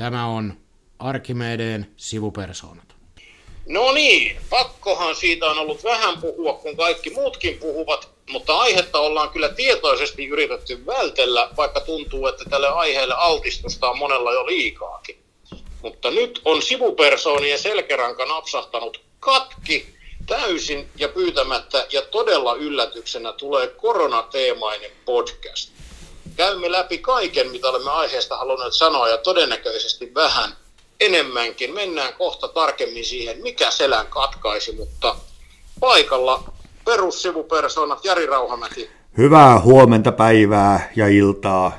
Tämä on Arkimedeen sivupersoonat. No niin, pakkohan siitä on ollut vähän puhua, kun kaikki muutkin puhuvat, mutta aihetta ollaan kyllä tietoisesti yritetty vältellä, vaikka tuntuu, että tälle aiheelle altistusta on monella jo liikaakin. Mutta nyt on sivupersoonien selkäranka napsahtanut katki täysin ja pyytämättä ja todella yllätyksenä tulee koronateemainen podcast. Käymme läpi kaiken, mitä olemme aiheesta halunneet sanoa ja todennäköisesti vähän enemmänkin. Mennään kohta tarkemmin siihen, mikä selän katkaisi, mutta paikalla perussivupersoonat Jari Rauhamäki. Hyvää huomenta, päivää ja iltaa.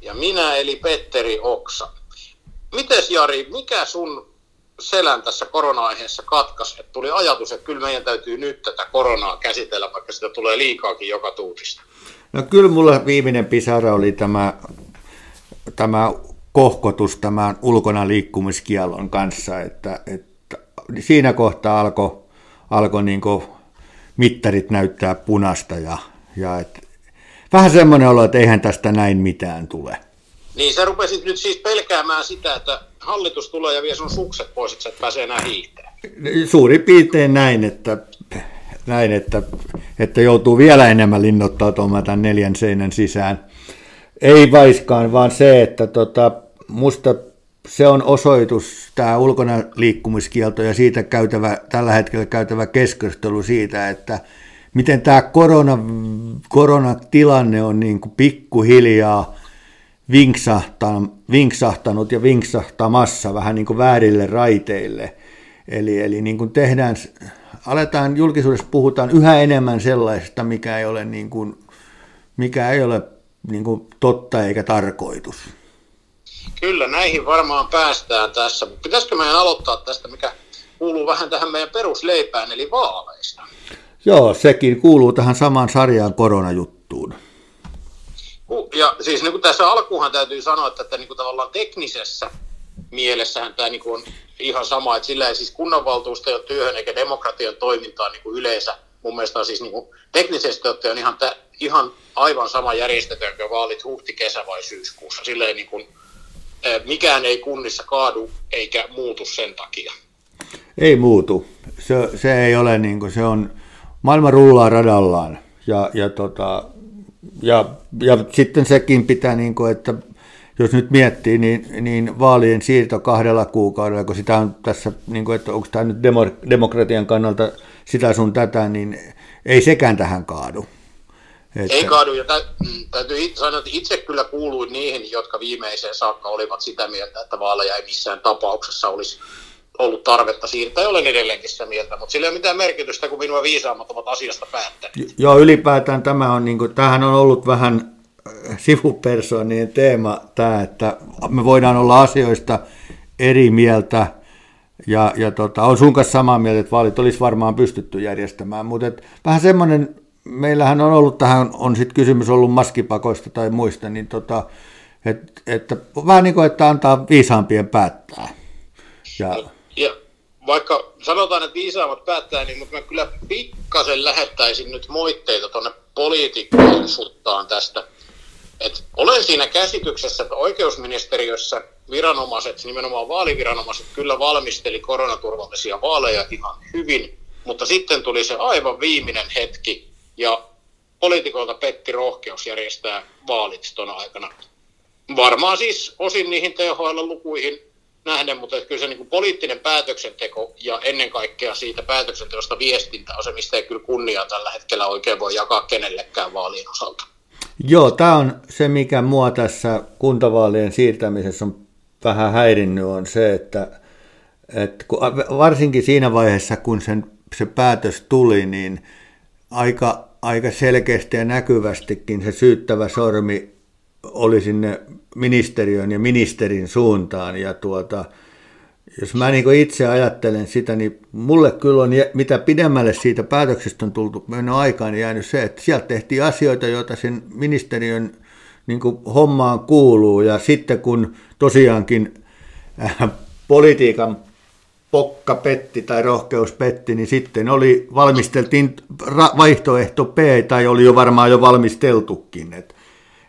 Ja minä eli Petteri Oksa. Mites Jari, mikä sun selän tässä korona-aiheessa katkas, että tuli ajatus, että kyllä meidän täytyy nyt tätä koronaa käsitellä, vaikka sitä tulee liikaakin joka tuutista? No kyllä mulla viimeinen pisara oli tämä, tämä kohkotus tämän ulkona liikkumiskielon kanssa, että, että siinä kohtaa alkoi alko niin mittarit näyttää punasta ja, ja et, vähän semmoinen olo, että eihän tästä näin mitään tule. Niin sä rupesit nyt siis pelkäämään sitä, että hallitus tulee ja vie sun sukset pois, että sä et pääse enää hiihtämään. Suurin piirtein näin, että, näin että, että joutuu vielä enemmän linnoittautumaan tämän neljän seinän sisään. Ei vaiskaan, vaan se, että tota, musta se on osoitus, tämä ulkona liikkumiskielto ja siitä käytävä, tällä hetkellä käytävä keskustelu siitä, että miten tämä korona, koronatilanne on niin kuin pikkuhiljaa vinksahtanut ja vinksahtamassa vähän niin kuin väärille raiteille. Eli, eli niin kuin tehdään, aletaan julkisuudessa puhutaan yhä enemmän sellaista, mikä ei ole, niin kuin, mikä ei ole niin kuin totta eikä tarkoitus. Kyllä, näihin varmaan päästään tässä. Pitäisikö meidän aloittaa tästä, mikä kuuluu vähän tähän meidän perusleipään, eli vaaleista? Joo, sekin kuuluu tähän samaan sarjaan koronajuttuun. Ja siis niin kuin tässä alkuunhan täytyy sanoa, että, että niin kuin tavallaan teknisessä mielessähän tämä niin kuin on ihan sama, että sillä ei siis kunnanvaltuustojen työhön eikä demokratian toimintaan niin kuin yleensä mun mielestä on siis niin kuin, teknisesti ottaen ihan, ihan aivan sama järjestetäänkö vaalit huhti, kesä vai syyskuussa. Silleen niin kuin, mikään ei kunnissa kaadu eikä muutu sen takia. Ei muutu. Se, se ei ole niin kuin, se on, maailma rullaa radallaan ja, ja, tota, ja, ja sitten sekin pitää, niin kuin, että jos nyt miettii, niin, niin vaalien siirto kahdella kuukaudella, kun sitä on tässä, niin kuin, että onko tämä nyt demokratian kannalta sitä sun tätä, niin ei sekään tähän kaadu. Että... Ei kaadu, ja mm, täytyy sanoa, että itse kyllä kuuluin niihin, jotka viimeiseen saakka olivat sitä mieltä, että vaaleja ei missään tapauksessa olisi ollut tarvetta siirtää. Olen edelleenkin sitä mieltä, mutta sillä ei ole mitään merkitystä, kun minua viisaammat ovat asiasta päättäneet. Joo, ylipäätään tämä on, niin kuin, tämähän on ollut vähän äh, sivupersoonien teema, tämä, että me voidaan olla asioista eri mieltä, ja, ja tota, on sun kanssa samaa mieltä, että vaalit olisi varmaan pystytty järjestämään, mutta et, vähän semmoinen meillähän on ollut tähän, on sitten kysymys ollut maskipakoista tai muista, niin tota, et, että vähän niin kuin, että antaa viisaampien päättää. Ja, no, ja vaikka sanotaan, että viisaammat päättää, niin mutta mä kyllä pikkasen lähettäisin nyt moitteita tuonne poliitikkojen suhtaan tästä. Et olen siinä käsityksessä, että oikeusministeriössä viranomaiset, nimenomaan vaaliviranomaiset, kyllä valmisteli koronaturvallisia vaaleja ihan hyvin, mutta sitten tuli se aivan viimeinen hetki, ja poliitikolta petti rohkeus järjestää vaalit tuona aikana. Varmaan siis osin niihin THL-lukuihin nähden, mutta kyllä se niin poliittinen päätöksenteko ja ennen kaikkea siitä päätöksenteosta viestintä on se, mistä ei kyllä kunnia tällä hetkellä oikein voi jakaa kenellekään vaalien osalta. Joo, tämä on se, mikä mua tässä kuntavaalien siirtämisessä on vähän häirinnyt, on se, että, että kun, varsinkin siinä vaiheessa, kun sen, se päätös tuli, niin aika, aika selkeästi ja näkyvästikin se syyttävä sormi oli sinne ministeriön ja ministerin suuntaan. Ja tuota, jos mä niin itse ajattelen sitä, niin mulle kyllä on, mitä pidemmälle siitä päätöksestä on tultu mennä aikaan, niin jäänyt se, että sieltä tehtiin asioita, joita sen ministeriön niin hommaan kuuluu. Ja sitten kun tosiaankin äh, politiikan pokka petti tai rohkeus petti, niin sitten oli, valmisteltiin vaihtoehto P, tai oli jo varmaan jo valmisteltukin. Et,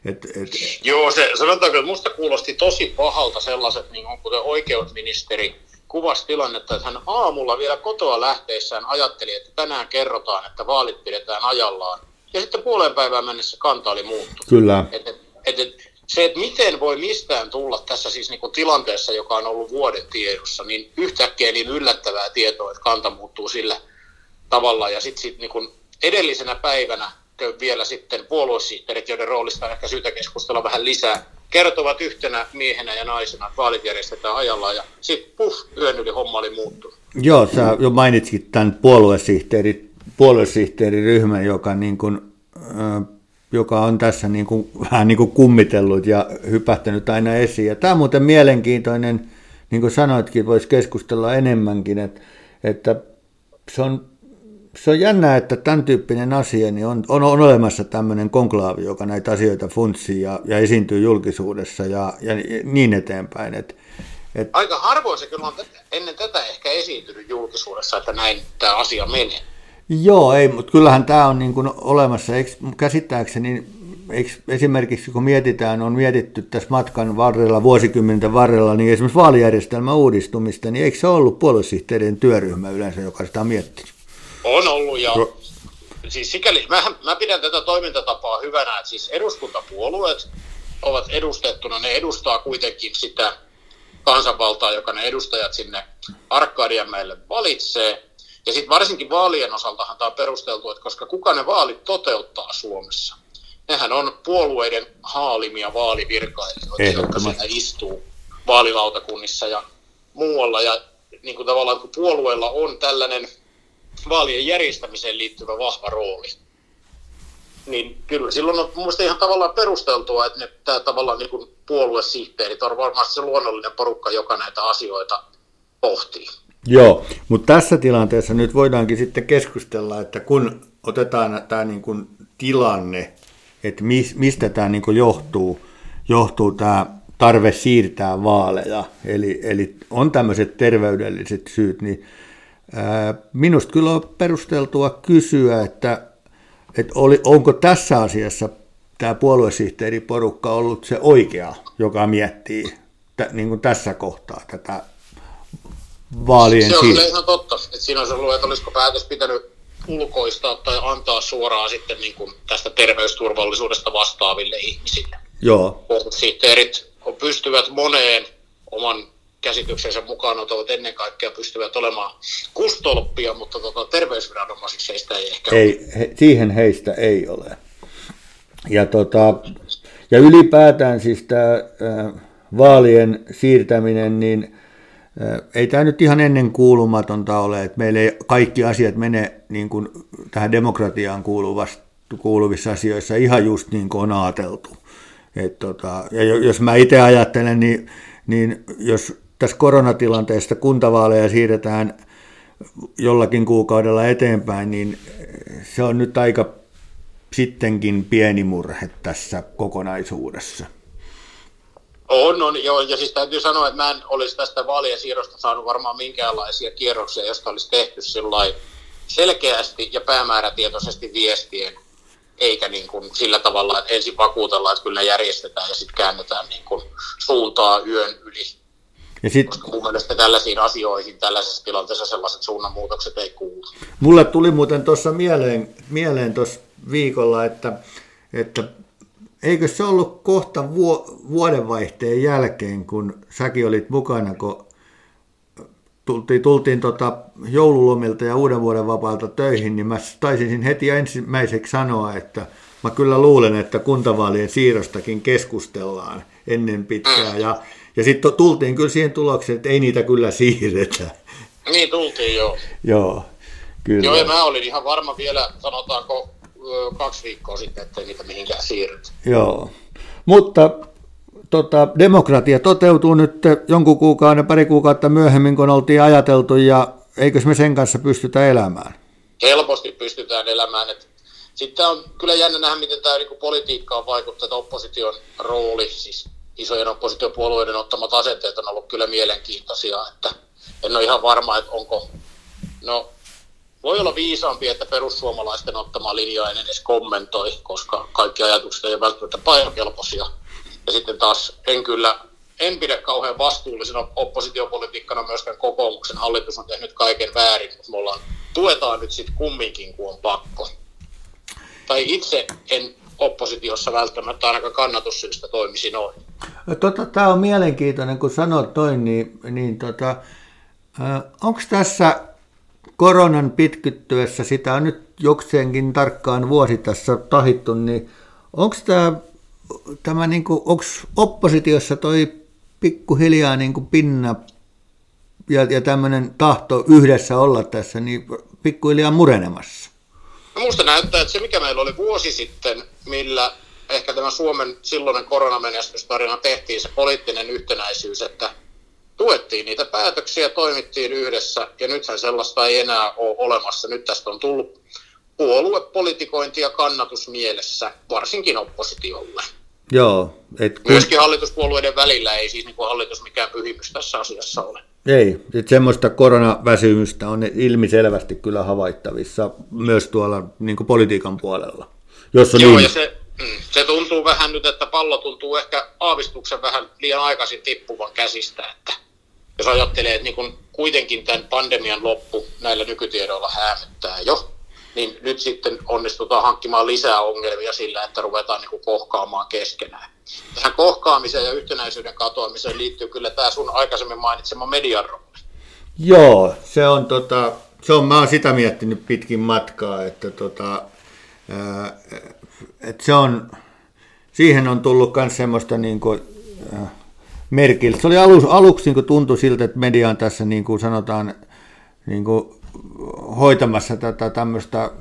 Et, et... Joo, se, sanotaanko, että musta kuulosti tosi pahalta sellaiset, niin kuin kuten oikeusministeri kuvasi tilannetta, että hän aamulla vielä kotoa lähteessään ajatteli, että tänään kerrotaan, että vaalit pidetään ajallaan. Ja sitten puolen päivään mennessä kanta oli muuttunut. Kyllä. Et, et, et, et, se, että miten voi mistään tulla tässä siis niin kuin tilanteessa, joka on ollut vuoden tiedossa, niin yhtäkkiä niin yllättävää tietoa, että kanta muuttuu sillä tavalla. Ja sitten sit, niin edellisenä päivänä vielä sitten puoluesihteerit, joiden roolista on ehkä syytä keskustella vähän lisää, kertovat yhtenä miehenä ja naisena, että vaalit järjestetään ajallaan ja sitten puh, yön yli homma oli muuttunut. Joo, sä jo mainitsit tämän puoluesihteeri, puoluesihteeriryhmän, joka, niin kuin, joka on tässä niin kuin, vähän niin kuin kummitellut ja hypähtänyt aina esiin. Ja tämä on muuten mielenkiintoinen, niin kuin sanoitkin, voisi keskustella enemmänkin, että, että se on se on jännää, että tämän tyyppinen asia niin on, on, on olemassa tämmöinen konklaavi, joka näitä asioita funtsii ja, ja esiintyy julkisuudessa ja, ja niin eteenpäin. Et, et... Aika harvoin se kyllä on ennen tätä ehkä esiintynyt julkisuudessa, että näin tämä asia menee. Joo, ei, mutta kyllähän tämä on niin kuin olemassa. Eikö, käsittääkseni eikö esimerkiksi kun mietitään, on mietitty tässä matkan varrella, vuosikymmenten varrella, niin esimerkiksi vaalijärjestelmän uudistumista, niin eikö se ollut puoluesihteerien työryhmä yleensä, joka sitä on miettinyt? On ollut ja no. siis sikäli, mä, mä pidän tätä toimintatapaa hyvänä, että siis eduskuntapuolueet ovat edustettuna, ne edustaa kuitenkin sitä kansanvaltaa, joka ne edustajat sinne Arkadianmäelle valitsee. Ja sitten varsinkin vaalien osaltahan tämä on perusteltu, että koska kuka ne vaalit toteuttaa Suomessa, nehän on puolueiden haalimia vaalivirkailijoita, jotka siellä istuu vaalilautakunnissa ja muualla. Ja niin kuin tavallaan kun puolueella on tällainen vaalien järjestämiseen liittyvä vahva rooli. Niin kyllä silloin on mun ihan tavallaan perusteltua, että ne, tämä tavallaan niin kuin puoluesihteerit on varmasti se luonnollinen porukka, joka näitä asioita pohtii. Joo, mutta tässä tilanteessa nyt voidaankin sitten keskustella, että kun otetaan tämä niin kuin tilanne, että mistä tämä niin kuin johtuu, johtuu tämä tarve siirtää vaaleja, eli, eli on tämmöiset terveydelliset syyt, niin Minusta kyllä on perusteltua kysyä, että, että oli, onko tässä asiassa tämä puoluesihteeriporukka ollut se oikea, joka miettii t- niin kuin tässä kohtaa tätä vaalien Se on kyllä ihan totta. Että siinä olisi ollut, että olisiko päätös pitänyt ulkoistaa tai antaa suoraan sitten niin kuin tästä terveysturvallisuudesta vastaaville ihmisille. Joo. Puoluesihteerit pystyvät moneen oman käsityksensä mukaan ovat ennen kaikkea pystyvät olemaan kustolppia, mutta tota, terveysviranomaisiksi heistä ei ehkä ei, he, Siihen heistä ei ole. Ja, tota, ja ylipäätään siis tämä äh, vaalien siirtäminen, niin äh, ei tämä nyt ihan ennen kuulumatonta ole, että meillä ei kaikki asiat mene niin kuin tähän demokratiaan kuuluvissa asioissa ihan just niin kuin on ajateltu. Et tota, ja jos mä itse ajattelen, niin, niin jos tässä koronatilanteesta kuntavaaleja siirretään jollakin kuukaudella eteenpäin, niin se on nyt aika sittenkin pieni murhe tässä kokonaisuudessa. On, on, joo, ja siis täytyy sanoa, että mä en olisi tästä vaalien siirrosta saanut varmaan minkäänlaisia kierroksia, josta olisi tehty selkeästi ja päämäärätietoisesti viestien, eikä niin kuin sillä tavalla, että ensin vakuutellaan, että kyllä järjestetään ja sitten käännetään niin kuin suuntaa yön yli ja sit, Koska mun mielestä tällaisiin asioihin tällaisessa tilanteessa sellaiset suunnanmuutokset ei kuulu. Mulle tuli muuten tuossa mieleen, mieleen tuossa viikolla, että, että eikö se ollut kohta vu, vuodenvaihteen jälkeen, kun säkin olit mukana, kun tultiin, tultiin tota joululomilta ja uuden vuoden vapaalta töihin, niin mä taisin heti ensimmäiseksi sanoa, että mä kyllä luulen, että kuntavaalien siirrostakin keskustellaan ennen pitkää. Ja ja sitten tultiin kyllä siihen tulokseen, että ei niitä kyllä siirretä. Niin tultiin, joo. joo, kyllä. Joo, ja mä olin ihan varma vielä, sanotaanko kaksi viikkoa sitten, että niitä mihinkään siirrytä. Joo, mutta tota, demokratia toteutuu nyt jonkun kuukauden, pari kuukautta myöhemmin, kun oltiin ajateltu, ja eikös me sen kanssa pystytä elämään? Helposti pystytään elämään. Et sitten on kyllä jännä nähdä, miten tämä niin politiikka on vaikuttanut opposition rooli. Siis isojen oppositiopuolueiden ottamat asenteet on ollut kyllä mielenkiintoisia, että en ole ihan varma, että onko, no voi olla viisaampi, että perussuomalaisten ottama linja en edes kommentoi, koska kaikki ajatukset ei välttämättä painokelpoisia. Ja sitten taas en kyllä, en pidä kauhean vastuullisena oppositiopolitiikkana myöskään kokoomuksen hallitus on tehnyt kaiken väärin, mutta me ollaan, tuetaan nyt sitten kumminkin, kun on pakko. Tai itse en oppositiossa välttämättä ainakaan kannatussyistä toimisi noin. Tota, Tämä on mielenkiintoinen, kun sanot noin, niin, niin tota, onko tässä koronan pitkittyessä, sitä on nyt jokseenkin tarkkaan vuosi tässä tahittu, niin onko tämä, tämä niin kuin, onko oppositiossa toi pikkuhiljaa niin kuin pinna ja, ja tämmöinen tahto yhdessä olla tässä, niin pikkuhiljaa murenemassa? Musta näyttää, että se mikä meillä oli vuosi sitten, millä ehkä tämä Suomen silloinen koronamenestystarina tehtiin, se poliittinen yhtenäisyys, että tuettiin niitä päätöksiä, toimittiin yhdessä ja nythän sellaista ei enää ole olemassa. Nyt tästä on tullut puoluepolitikointi ja kannatus mielessä, varsinkin oppositiolle. Joo. Et kun... Myöskin hallituspuolueiden välillä ei siis niin kuin hallitus mikään pyhimys tässä asiassa ole. Ei, että semmoista koronaväsymystä on ilmiselvästi kyllä havaittavissa myös tuolla niin kuin politiikan puolella. Jos on Joo, niin... ja se, se tuntuu vähän nyt, että pallo tuntuu ehkä aavistuksen vähän liian aikaisin tippuvan käsistä, että jos ajattelee, että niin kun kuitenkin tämän pandemian loppu näillä nykytiedoilla häämöttää jo, niin nyt sitten onnistutaan hankkimaan lisää ongelmia sillä, että ruvetaan niin kohkaamaan keskenään. Tähän kohkaamiseen ja yhtenäisyyden katoamiseen liittyy kyllä tämä sun aikaisemmin mainitsema median rooli. Joo, se on, tota, se on, mä oon sitä miettinyt pitkin matkaa, että, tota, ää, että se on, siihen on tullut myös semmoista niin kuin, ää, merkillä. Se oli alus, aluksi niin kuin tuntui siltä, että media on tässä niin kuin sanotaan niin kuin hoitamassa tätä tämmöistä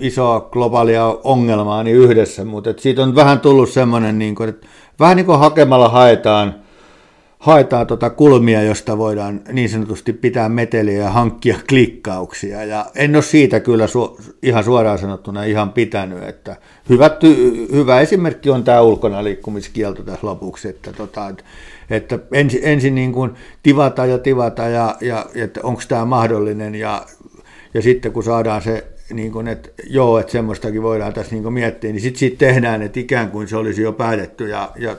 isoa globaalia ongelmaa niin yhdessä, mutta että siitä on vähän tullut semmoinen, niin kuin, että vähän niin kuin hakemalla haetaan, haetaan tota kulmia, josta voidaan niin sanotusti pitää meteliä ja hankkia klikkauksia. Ja en ole siitä kyllä su- ihan suoraan sanottuna ihan pitänyt. Että hyvä, ty- hyvä esimerkki on tämä ulkona liikkumiskielto tässä lopuksi, että, tota, että ensin, ensin niin kuin tivata ja tivata ja, ja että onko tämä mahdollinen ja, ja sitten kun saadaan se, niin kuin, että joo, että semmoistakin voidaan tässä niin kuin miettiä, niin sitten siitä tehdään, että ikään kuin se olisi jo päätetty ja, ja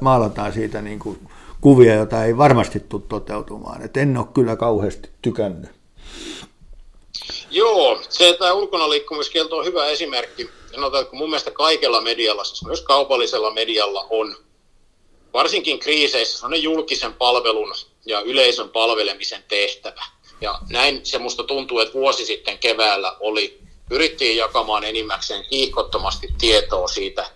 maalataan siitä niin kuin kuvia, joita ei varmasti tule toteutumaan. Et en ole kyllä kauheasti tykännyt. Joo, se, että ulkona liikkumiskielto on hyvä esimerkki. Sanotaan, että mun mielestä kaikella medialla, siis myös kaupallisella medialla on varsinkin kriiseissä on julkisen palvelun ja yleisön palvelemisen tehtävä. Ja näin se musta tuntuu, että vuosi sitten keväällä oli, pyrittiin jakamaan enimmäkseen kiihkottomasti tietoa siitä,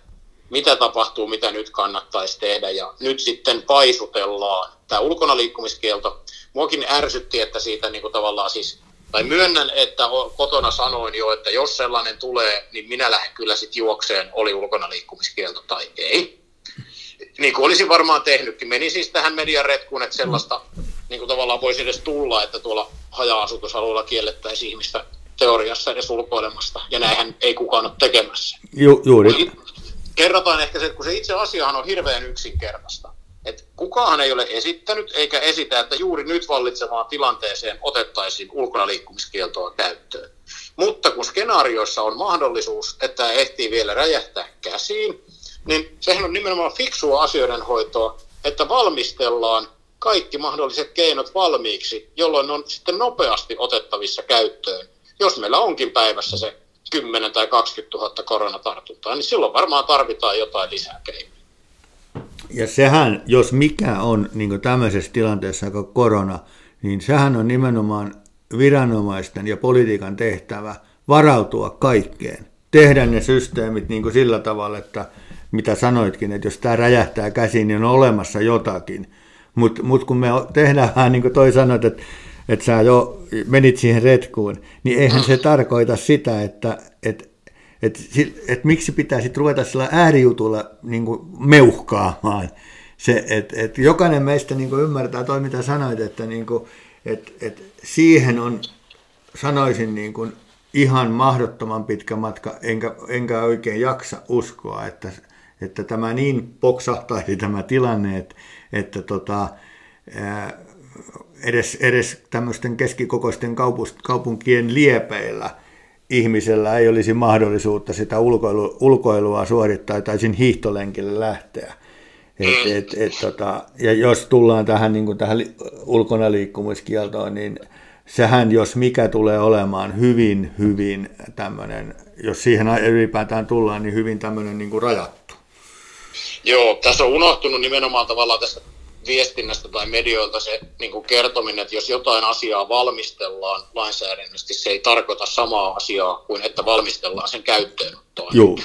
mitä tapahtuu, mitä nyt kannattaisi tehdä. Ja nyt sitten paisutellaan. Tämä ulkona liikkumiskielto, muakin ärsytti, että siitä niin kuin tavallaan siis, tai myönnän, että kotona sanoin jo, että jos sellainen tulee, niin minä lähden kyllä sitten juokseen, oli ulkona liikkumiskielto tai ei niin kuin olisin varmaan tehnytkin. Meni siis tähän median retkuun, että sellaista niin kuin tavallaan voisi edes tulla, että tuolla haja-asutusalueella kiellettäisiin ihmistä teoriassa edes ulkoilemasta, ja näinhän ei kukaan ole tekemässä. Ju, juuri. Kerrotaan ehkä se, että kun se itse asiahan on hirveän yksinkertaista. Että kukaan ei ole esittänyt eikä esitä, että juuri nyt vallitsevaan tilanteeseen otettaisiin ulkona liikkumiskieltoa käyttöön. Mutta kun skenaarioissa on mahdollisuus, että ehtii vielä räjähtää käsiin, niin sehän on nimenomaan fiksua asioiden hoitoa, että valmistellaan kaikki mahdolliset keinot valmiiksi, jolloin on sitten nopeasti otettavissa käyttöön. Jos meillä onkin päivässä se 10 tai 20 000 koronatartuntaa, niin silloin varmaan tarvitaan jotain lisää keinoja. Ja sehän, jos mikä on niin tämmöisessä tilanteessa kuin korona, niin sehän on nimenomaan viranomaisten ja politiikan tehtävä varautua kaikkeen. Tehdä ne systeemit niin kuin sillä tavalla, että mitä sanoitkin, että jos tämä räjähtää käsiin, niin on olemassa jotakin. Mutta mut kun me tehdään niin kuin toi sanoit, että, että sä jo menit siihen retkuun, niin eihän se tarkoita sitä, että, että että et miksi pitää sitten ruveta sillä äärijutulla niin meuhkaamaan. Se, et, et jokainen meistä niin ymmärtää toi, mitä sanoit, että niin kuin, et, et siihen on, sanoisin, niin kuin, ihan mahdottoman pitkä matka, enkä, enkä oikein jaksa uskoa, että että tämä niin poksahtaisi tämä tilanne, että, että tota, edes, edes tämmöisten keskikokoisten kaupunkien liepeillä ihmisellä ei olisi mahdollisuutta sitä ulkoilu, ulkoilua suorittaa tai sin hiihtolenkille lähteä. Et, et, et, tota, ja jos tullaan tähän, niin kuin tähän ulkona liikkumiskieltoon, niin sehän jos mikä tulee olemaan hyvin, hyvin tämmöinen, jos siihen ylipäätään tullaan, niin hyvin tämmöinen niin kuin rajattu. Joo, tässä on unohtunut nimenomaan tavallaan tästä viestinnästä tai medioilta se niin kuin kertominen, että jos jotain asiaa valmistellaan lainsäädännöllisesti, se ei tarkoita samaa asiaa kuin että valmistellaan sen käyttöönottoa. Joo.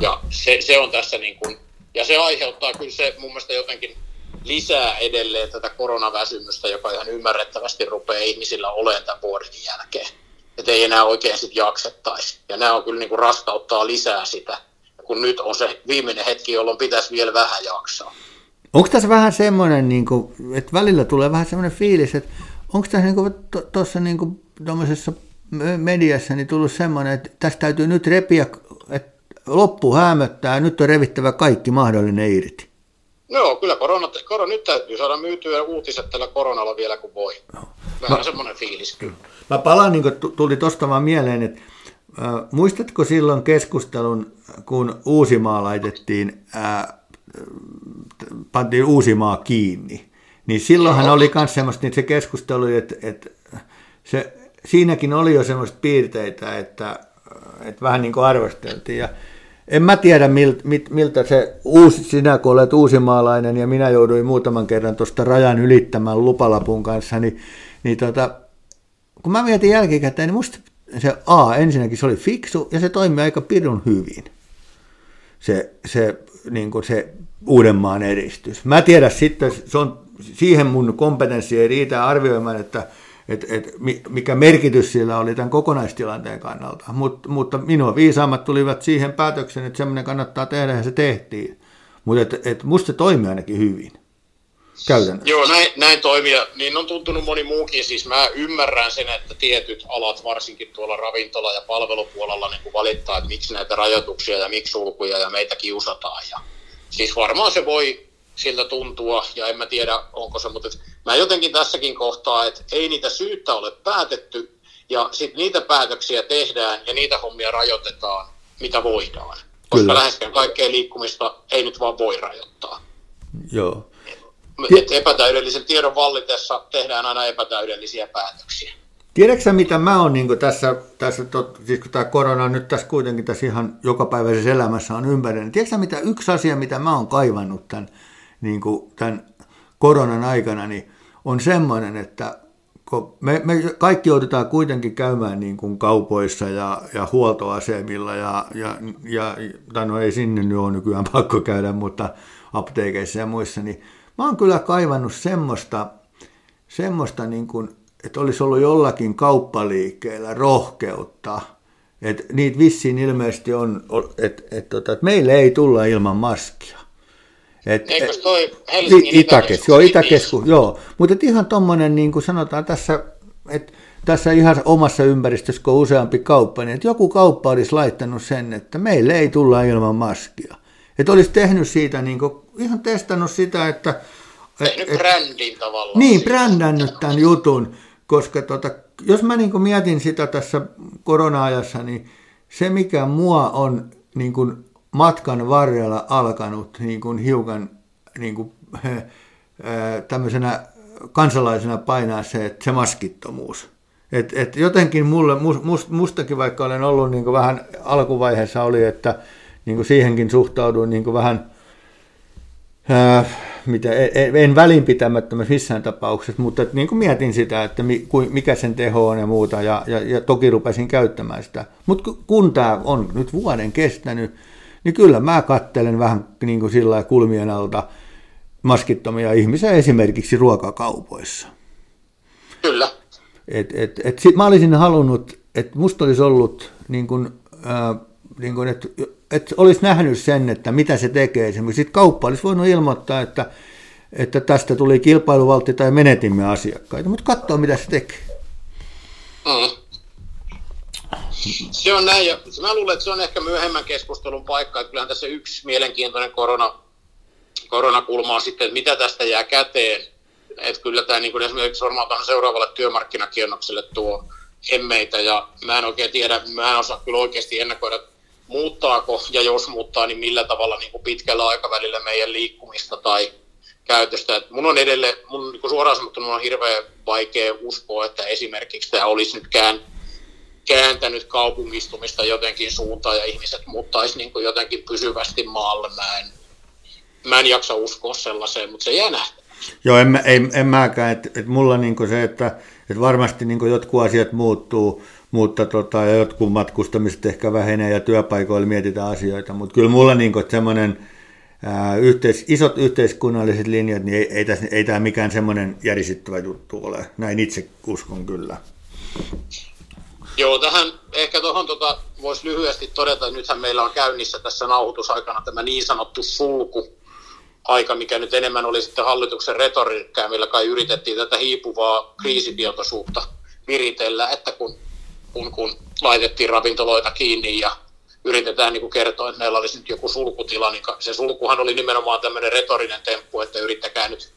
Ja se, se on tässä niin kuin, ja se aiheuttaa kyllä se mun mielestä jotenkin lisää edelleen tätä koronaväsymystä, joka ihan ymmärrettävästi rupeaa ihmisillä olemaan tämän vuoden jälkeen. Että ei enää oikein sitten jaksettaisi. Ja nämä on kyllä niin kuin rastauttaa lisää sitä, kun nyt on se viimeinen hetki, jolloin pitäisi vielä vähän jaksaa. Onko tässä vähän semmoinen, niin kuin, että välillä tulee vähän semmoinen fiilis, että onko tässä niin tuossa niin tuommoisessa mediassa niin tullut semmoinen, että tästä täytyy nyt repiä, että loppu hämöttää, nyt on revittävä kaikki mahdollinen irti. Joo, kyllä korona, korona, nyt täytyy saada myytyä uutiset tällä koronalla vielä kuin voi. Vähän Mä, semmoinen fiilis kyllä. Mä palaan, niin kuin tuli tuosta vaan mieleen, että äh, muistatko silloin keskustelun, kun Uusimaa laitettiin, äh, pantiin Uusimaa kiinni, niin silloinhan Joo. oli myös semmoista, niin se keskustelu, että, että se, siinäkin oli jo semmoista piirteitä, että, että vähän niin kuin arvosteltiin. Ja en mä tiedä, miltä se uusi, sinä kun olet uusimaalainen ja minä jouduin muutaman kerran tuosta rajan ylittämään lupalapun kanssa, niin, niin tota, kun mä mietin jälkikäteen, niin musta se A, ensinnäkin se oli fiksu ja se toimi aika pirun hyvin. Se, se, niin kuin se Uudenmaan eristys. Mä tiedän sitten, se on, siihen mun kompetenssi ei riitä arvioimaan, että et, et, mikä merkitys sillä oli tämän kokonaistilanteen kannalta. Mut, mutta minua viisaammat tulivat siihen päätökseen, että semmoinen kannattaa tehdä ja se tehtiin. Mutta et, et musta se toimii ainakin hyvin käytännössä. Joo, näin, näin toimia. Niin on tuntunut moni muukin. Siis mä ymmärrän sen, että tietyt alat, varsinkin tuolla ravintola- ja palvelupuolella, niin valittaa, että miksi näitä rajoituksia ja miksi sulkuja ja meitä kiusataan. Ja, siis varmaan se voi siltä tuntua, ja en mä tiedä, onko se, mutta mä jotenkin tässäkin kohtaa, että ei niitä syyttä ole päätetty, ja sitten niitä päätöksiä tehdään, ja niitä hommia rajoitetaan, mitä voidaan. Koska Kyllä. läheskään kaikkea liikkumista ei nyt vaan voi rajoittaa. Joo. Et epätäydellisen tiedon vallitessa tehdään aina epätäydellisiä päätöksiä. Tiedätkö mitä mä oon niin tässä, tässä tot, siis kun tämä korona on nyt tässä kuitenkin tässä ihan jokapäiväisessä elämässä on ympärillä, niin tiedätkö mitä yksi asia, mitä mä oon kaivannut tämän niin kuin tämän koronan aikana, niin on semmoinen, että kun me, me kaikki joudutaan kuitenkin käymään niin kuin kaupoissa ja, ja huoltoasemilla, ja, ja, ja tai no ei sinne nyt ole nykyään pakko käydä, mutta apteekeissa ja muissa, niin mä oon kyllä kaivannut semmoista, semmoista niin kuin, että olisi ollut jollakin kauppaliikkeellä rohkeutta, että niitä vissiin ilmeisesti on, että, että, että, että meille ei tulla ilman maskia. Et, Eikös toi Helsingin Itäkeskus? Joo, Itäkeskus, joo. Mutta ihan tuommoinen, niin kuin sanotaan tässä, että tässä ihan omassa ympäristössä, kun on useampi kauppa, niin että joku kauppa olisi laittanut sen, että meille ei tulla ilman maskia. Että olisi tehnyt siitä, niin kuin, ihan testannut sitä, että... Tehnyt et, brändin tavallaan. Niin, brändännyt tämän jutun, koska tota, jos mä niin kuin mietin sitä tässä korona-ajassa, niin se mikä mua on niin kuin matkan varrella alkanut niin kuin hiukan niin kuin, tämmöisenä kansalaisena painaa se, että se maskittomuus. Et, et jotenkin mulle, must, mustakin vaikka olen ollut niin kuin vähän alkuvaiheessa oli, että niin kuin siihenkin suhtauduin niin kuin vähän, ää, mitä, en, en välinpitämättömässä missään tapauksessa, mutta että niin kuin mietin sitä, että mikä sen teho on ja muuta, ja, ja, ja toki rupesin käyttämään sitä. Mutta kun tämä on nyt vuoden kestänyt, niin kyllä mä kattelen vähän niin kuin sillä kulmien alta maskittomia ihmisiä esimerkiksi ruokakaupoissa. Kyllä. Et, et, et sit mä olisin halunnut, että musta olisi ollut, niin kuin, äh, niin kuin, että et olisi nähnyt sen, että mitä se tekee. Esimerkiksi sit kauppa olisi voinut ilmoittaa, että, että tästä tuli kilpailuvaltti tai menetimme asiakkaita, mutta katsoa mitä se tekee. Mm. Se on näin, ja mä luulen, että se on ehkä myöhemmän keskustelun paikka, että kyllähän tässä yksi mielenkiintoinen korona, koronakulma on sitten, että mitä tästä jää käteen et kyllä tämä niin esimerkiksi varmaan seuraavalle työmarkkinakierrokselle tuo hemmeitä ja mä en oikein tiedä, mä en osaa kyllä oikeasti ennakoida, muuttaako ja jos muuttaa, niin millä tavalla niin kuin pitkällä aikavälillä meidän liikkumista tai käytöstä. Et mun on edelleen, mun niin suoraan sanottuna mun on hirveän vaikea uskoa, että esimerkiksi tämä olisi nyt kään, kääntänyt kaupungistumista jotenkin suuntaan ja ihmiset muuttaisi niin kuin jotenkin pysyvästi maalle. Mä en, mä en jaksa uskoa sellaiseen, mutta se jää nähtäväksi. Joo, en, en, en mäkään. Että et mulla niin se, että et varmasti niin jotkut asiat muuttuu, mutta tota, ja jotkut matkustamiset ehkä vähenee ja työpaikoilla mietitään asioita, mutta kyllä mulla niin semmoinen yhteis, isot yhteiskunnalliset linjat, niin ei, ei, tässä, ei tämä mikään semmoinen järisyttävä juttu ole. Näin itse uskon kyllä. Joo, tähän ehkä tuohon tota, voisi lyhyesti todeta, että nythän meillä on käynnissä tässä nauhoitusaikana tämä niin sanottu sulku, aika, mikä nyt enemmän oli sitten hallituksen retoriikkaa, millä kai yritettiin tätä hiipuvaa kriisitietoisuutta viritellä, että kun, kun, kun laitettiin ravintoloita kiinni ja yritetään niin kuin kertoa, että meillä olisi nyt joku sulkutila, niin se sulkuhan oli nimenomaan tämmöinen retorinen temppu, että yrittäkää nyt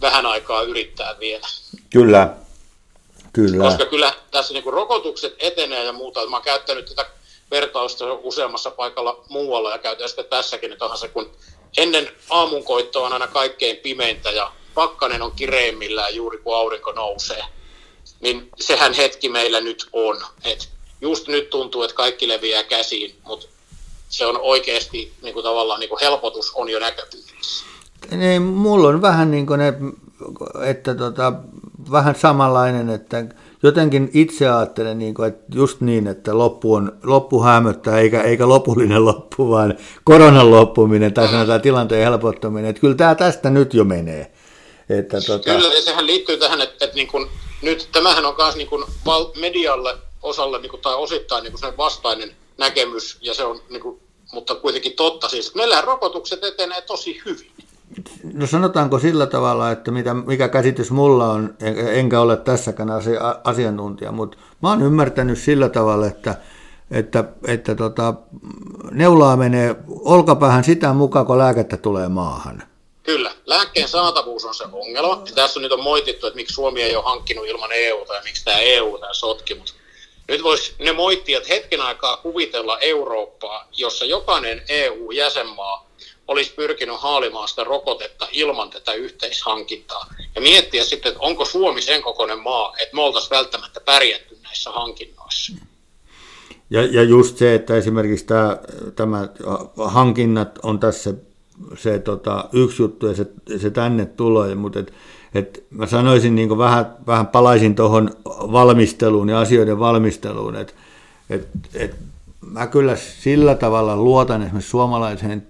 vähän aikaa yrittää vielä. Kyllä, kyllä. Koska kyllä tässä niin kuin rokotukset etenee ja muuta. Mä oon käyttänyt tätä vertausta useammassa paikalla muualla ja käytän sitten tässäkin, että onhan se kun ennen aamunkoittoa on aina kaikkein pimeintä ja pakkanen on kireimmillään juuri kun aurinko nousee. Niin sehän hetki meillä nyt on. Et just nyt tuntuu, että kaikki leviää käsiin, mutta se on oikeasti niin kuin tavallaan niin kuin helpotus on jo näköpiirissä. Niin, mulla on vähän niin kuin ne, että tota, vähän samanlainen, että jotenkin itse ajattelen, niin kuin, että just niin, että loppu, on, loppu hämöttää, eikä, eikä lopullinen loppu, vaan koronan loppuminen tai sanotaan tilanteen helpottaminen. Että kyllä tämä tästä nyt jo menee. Että, tota... Kyllä, ja sehän liittyy tähän, että, että niin kuin, nyt tämähän on myös niin medialle osalle niin kuin, tai osittain niin kuin vastainen näkemys, ja se on, niin kuin, mutta kuitenkin totta siis, meillä rokotukset etenee tosi hyvin. No sanotaanko sillä tavalla, että mitä, mikä käsitys mulla on, enkä ole tässäkään asia, asiantuntija, mutta mä oon ymmärtänyt sillä tavalla, että, että, että tota, neulaa menee olkapäähän sitä mukaan, kun lääkettä tulee maahan. Kyllä, lääkkeen saatavuus on se ongelma. Ja tässä on nyt on moitittu, että miksi Suomi ei ole hankkinut ilman EUta ja miksi tämä EU tämä sotki, mutta nyt voisi ne moittia, että hetken aikaa kuvitella Eurooppaa, jossa jokainen EU-jäsenmaa olisi pyrkinyt haalimaan sitä rokotetta ilman tätä yhteishankintaa. Ja miettiä sitten, että onko Suomi sen kokoinen maa, että me oltaisiin välttämättä pärjätty näissä hankinnoissa. Ja, ja just se, että esimerkiksi tämä, tämä hankinnat on tässä se tota, yksi juttu ja se, se tänne tulee, mutta et, et mä sanoisin niin vähän, vähän palaisin tuohon valmisteluun ja asioiden valmisteluun, että et, et mä kyllä sillä tavalla luotan esimerkiksi suomalaiseen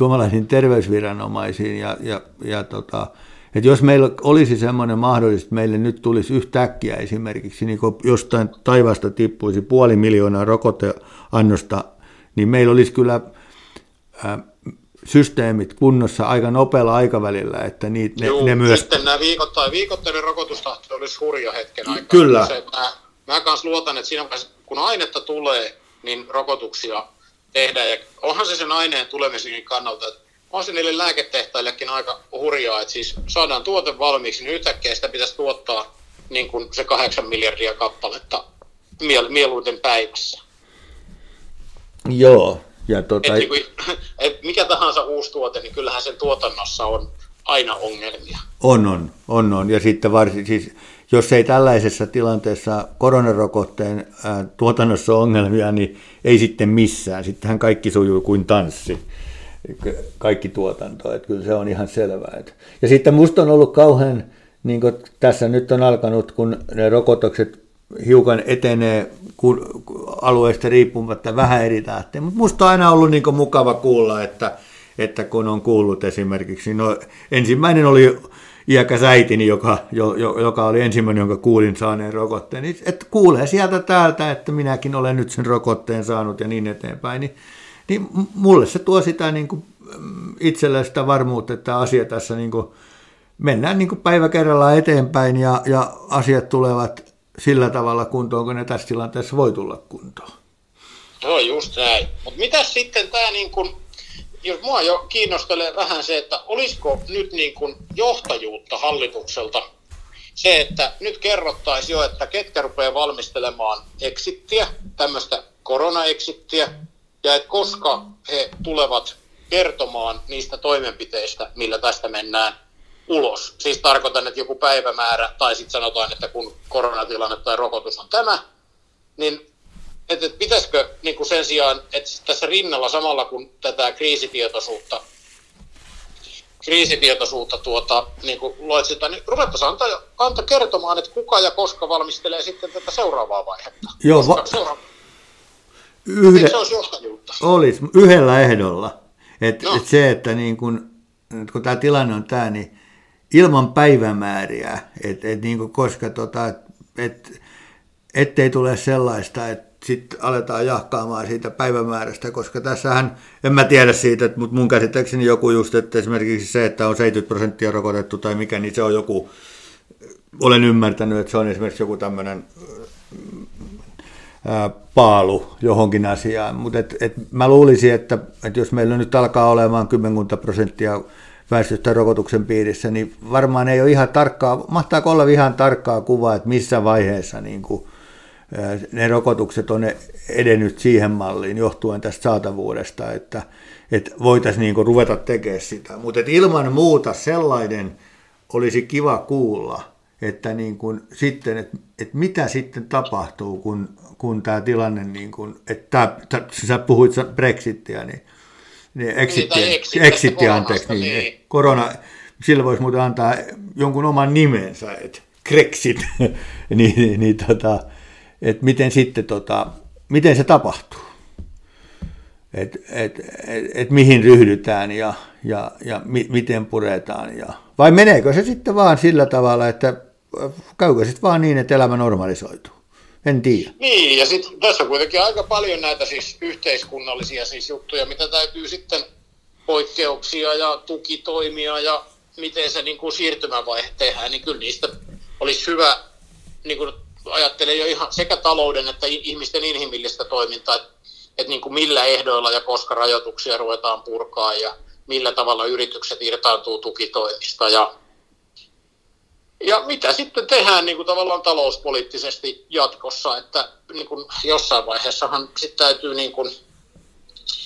suomalaisiin terveysviranomaisiin ja, ja, ja tota, että jos meillä olisi semmoinen mahdollisuus, että meille nyt tulisi yhtäkkiä esimerkiksi, niin kun jostain taivasta tippuisi puoli miljoonaa rokoteannosta, niin meillä olisi kyllä ää, systeemit kunnossa aika nopealla aikavälillä, että niitä, ne, Juu, ne myös... Sitten nämä viikoittain, viikoittainen rokotustahti olisi hurja hetken aikaa. Kyllä. Se, mä, mä kanssa luotan, että siinä vaiheessa, kun ainetta tulee, niin rokotuksia tehdä. Ja onhan se sen aineen tulemisen kannalta, että on se niille lääketehtaillekin aika hurjaa, että siis saadaan tuote valmiiksi, niin yhtäkkiä sitä pitäisi tuottaa niin kuin se kahdeksan miljardia kappaletta mieluiten päivässä. Joo. Ja tota... et, niin kuin, et mikä tahansa uusi tuote, niin kyllähän sen tuotannossa on aina ongelmia. On, on, on, on. Ja sitten varsin, siis jos ei tällaisessa tilanteessa koronarokotteen tuotannossa ole ongelmia, niin ei sitten missään. Sittenhän kaikki sujuu kuin tanssi, kaikki tuotanto, että kyllä se on ihan selvää. Ja sitten musta on ollut kauhean, niin kuin tässä nyt on alkanut, kun ne rokotukset hiukan etenee alueesta riippumatta vähän eri tahtiin, mutta musta on aina ollut niin mukava kuulla, että, että kun on kuullut esimerkiksi, no ensimmäinen oli iäkäs äitini, joka, jo, joka oli ensimmäinen, jonka kuulin saaneen rokotteen, niin että kuulee sieltä täältä, että minäkin olen nyt sen rokotteen saanut ja niin eteenpäin, niin, niin mulle se tuo sitä niin kuin mm, itselle sitä varmuutta, että asia tässä niin kuin, mennään niin päivä kerrallaan eteenpäin ja, ja asiat tulevat sillä tavalla kuntoon, kun ne tässä tilanteessa voi tulla kuntoon. Joo, just näin. Mutta mitä sitten tämä niin kuin jos mua jo kiinnostelee vähän se, että olisiko nyt niin kuin johtajuutta hallitukselta se, että nyt kerrottaisiin jo, että ketkä rupeaa valmistelemaan exittiä, tämmöistä korona-exittiä, ja että koska he tulevat kertomaan niistä toimenpiteistä, millä tästä mennään ulos. Siis tarkoitan, että joku päivämäärä, tai sitten sanotaan, että kun koronatilanne tai rokotus on tämä, niin että, että pitäisikö niin kuin sen sijaan, että tässä rinnalla samalla kun tätä kriisitietoisuutta kriisitietoisuutta tuota, niin kuin loitsita, niin ruvettaisiin antaa, antaa kertomaan, että kuka ja koska valmistelee sitten tätä seuraavaa vaihetta. Joo, va- Yhde, se olisi johtajuutta. Olisi, yhdellä ehdolla. Et, no. et se, että niin kun, kun tämä tilanne on tämä, niin ilman päivämääriä, et, et niin kun, koska tota, et, ettei tule sellaista, että sitten aletaan jahkaamaan siitä päivämäärästä, koska tässähän, en mä tiedä siitä, mutta mun käsittääkseni joku just, että esimerkiksi se, että on 70 prosenttia rokotettu tai mikä, niin se on joku, olen ymmärtänyt, että se on esimerkiksi joku tämmöinen paalu johonkin asiaan, mutta et, et mä luulisin, että, että jos meillä nyt alkaa olemaan 10 prosenttia väestöstä rokotuksen piirissä, niin varmaan ei ole ihan tarkkaa, mahtaako olla ihan tarkkaa kuvaa, että missä vaiheessa niin kuin, ne rokotukset on edennyt siihen malliin johtuen tästä saatavuudesta, että, että voitaisiin niin ruveta tekemään sitä. Mutta ilman muuta sellainen olisi kiva kuulla, että niin kuin sitten, että, että mitä sitten tapahtuu, kun, kun tämä tilanne, niin kuin, että tämä, sä puhuit Brexitia, niin, niin exittiä, niin, exit, exittiä anteeksi, niin, niin. korona, sillä voisi muuten antaa jonkun oman nimensä, että Grexit, niin, niin, niin tota, että miten sitten tota, miten se tapahtuu. Että et, et, et mihin ryhdytään ja, ja, ja mi, miten puretaan. Ja, vai meneekö se sitten vaan sillä tavalla, että käykö sitten vaan niin, että elämä normalisoituu? En tiedä. Niin, ja sitten tässä on kuitenkin aika paljon näitä siis yhteiskunnallisia siis juttuja, mitä täytyy sitten poikkeuksia ja tukitoimia ja miten se niin kuin siirtymävaihe tehdään, niin kyllä niistä olisi hyvä niin kuin ajattelen jo ihan sekä talouden että ihmisten inhimillistä toimintaa, että, että niin kuin millä ehdoilla ja koska rajoituksia ruvetaan purkaa ja millä tavalla yritykset irtaantuu tukitoimista ja, ja mitä sitten tehdään niin kuin tavallaan talouspoliittisesti jatkossa, että niin kuin jossain vaiheessahan sitten täytyy niin kuin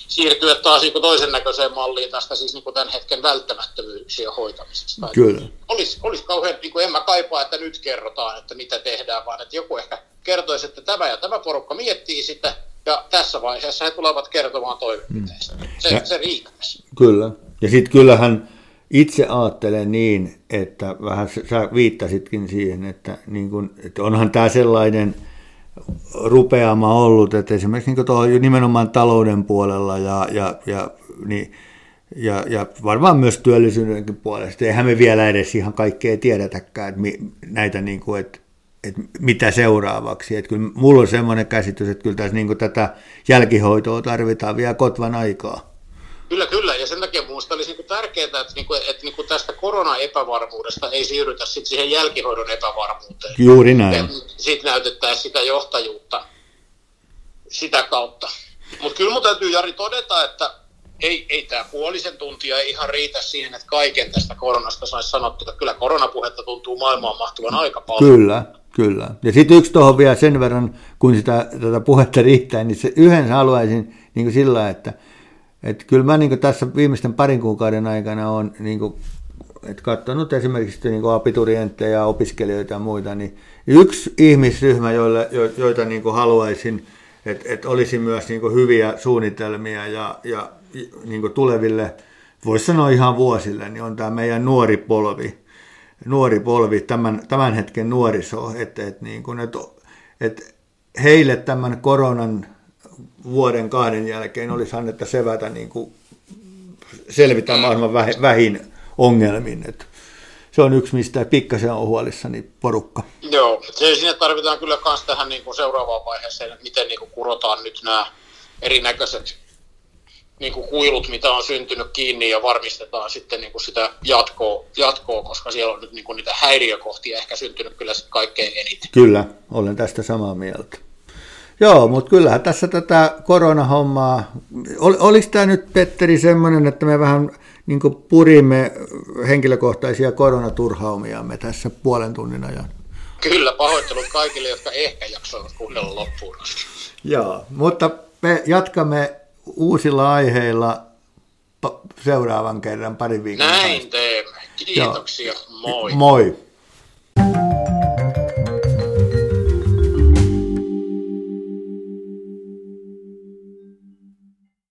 siirtyä taas niin toisen näköiseen malliin tästä siis niin kuin tämän hetken välttämättömyyksien hoitamisesta. Kyllä. Olisi, olisi kauhean, niin kuin en mä kaipaa, että nyt kerrotaan, että mitä tehdään, vaan että joku ehkä kertoisi, että tämä ja tämä porukka miettii sitä, ja tässä vaiheessa he tulevat kertomaan toimenpiteistä. Mm. Se, ja, se riittäisi. Kyllä. Ja sitten kyllähän itse ajattelen niin, että vähän sä viittasitkin siihen, että, niin kun, että onhan tämä sellainen – rupeama ollut, että esimerkiksi niin tuo nimenomaan talouden puolella ja, ja, ja, niin, ja, ja varmaan myös työllisyydenkin puolesta. Eihän me vielä edes ihan kaikkea tiedetäkään, että mi, näitä niin kuin, että, että mitä seuraavaksi. Että kyllä mulla on semmoinen käsitys, että kyllä tässä niin tätä jälkihoitoa tarvitaan vielä kotvan aikaa. Kyllä, kyllä. Ja sen takia minusta olisi niin tärkeää, että, niin kuin, että niin kuin tästä korona-epävarmuudesta ei siirrytä sit siihen jälkihoidon epävarmuuteen. Juuri näin. Sitten näytettäisiin sitä johtajuutta sitä kautta. Mutta kyllä minun täytyy Jari todeta, että ei, ei tämä puolisen tuntia ei ihan riitä siihen, että kaiken tästä koronasta saisi sanottua. Kyllä koronapuhetta tuntuu maailmaan mahtuvan aika paljon. Kyllä, kyllä. Ja sitten yksi tuohon vielä sen verran, kun sitä tätä puhetta riittää, niin se yhden haluaisin niin sillä, että – et kyllä mä niin tässä viimeisten parin kuukauden aikana on niin kuin, et katsonut esimerkiksi niin abiturientteja ja opiskelijoita ja muita, niin yksi ihmisryhmä, joille, jo, joita niin haluaisin, että et olisi myös niin hyviä suunnitelmia ja, ja niin tuleville, voisi sanoa ihan vuosille, niin on tämä meidän nuori polvi, nuori polvi, tämän, tämän hetken nuoriso, että et, niin et, et heille tämän koronan vuoden kahden jälkeen olisi annetta sevätä niin kuin selvitä mahdollisimman vähin ongelmin. Että se on yksi, mistä pikkasen on huolissani porukka. Joo, se sinne tarvitaan kyllä myös tähän niin kuin seuraavaan vaiheeseen, että miten niin kuin kurotaan nyt nämä erinäköiset niin kuin kuilut, mitä on syntynyt kiinni ja varmistetaan sitten niin kuin sitä jatkoa, jatkoa, koska siellä on nyt niin kuin niitä häiriökohtia ehkä syntynyt kyllä kaikkein eniten. Kyllä, olen tästä samaa mieltä. Joo, mutta kyllähän tässä tätä koronahommaa, ol, oliko tämä nyt Petteri semmoinen, että me vähän niin purimme henkilökohtaisia koronaturhaumiamme tässä puolen tunnin ajan? Kyllä, pahoittelut kaikille, jotka ehkä jaksoivat kuunnella loppuun asti. Joo, mutta me jatkamme uusilla aiheilla seuraavan kerran parin viikon Näin teemme. Kiitoksia. Joo. Moi. Moi.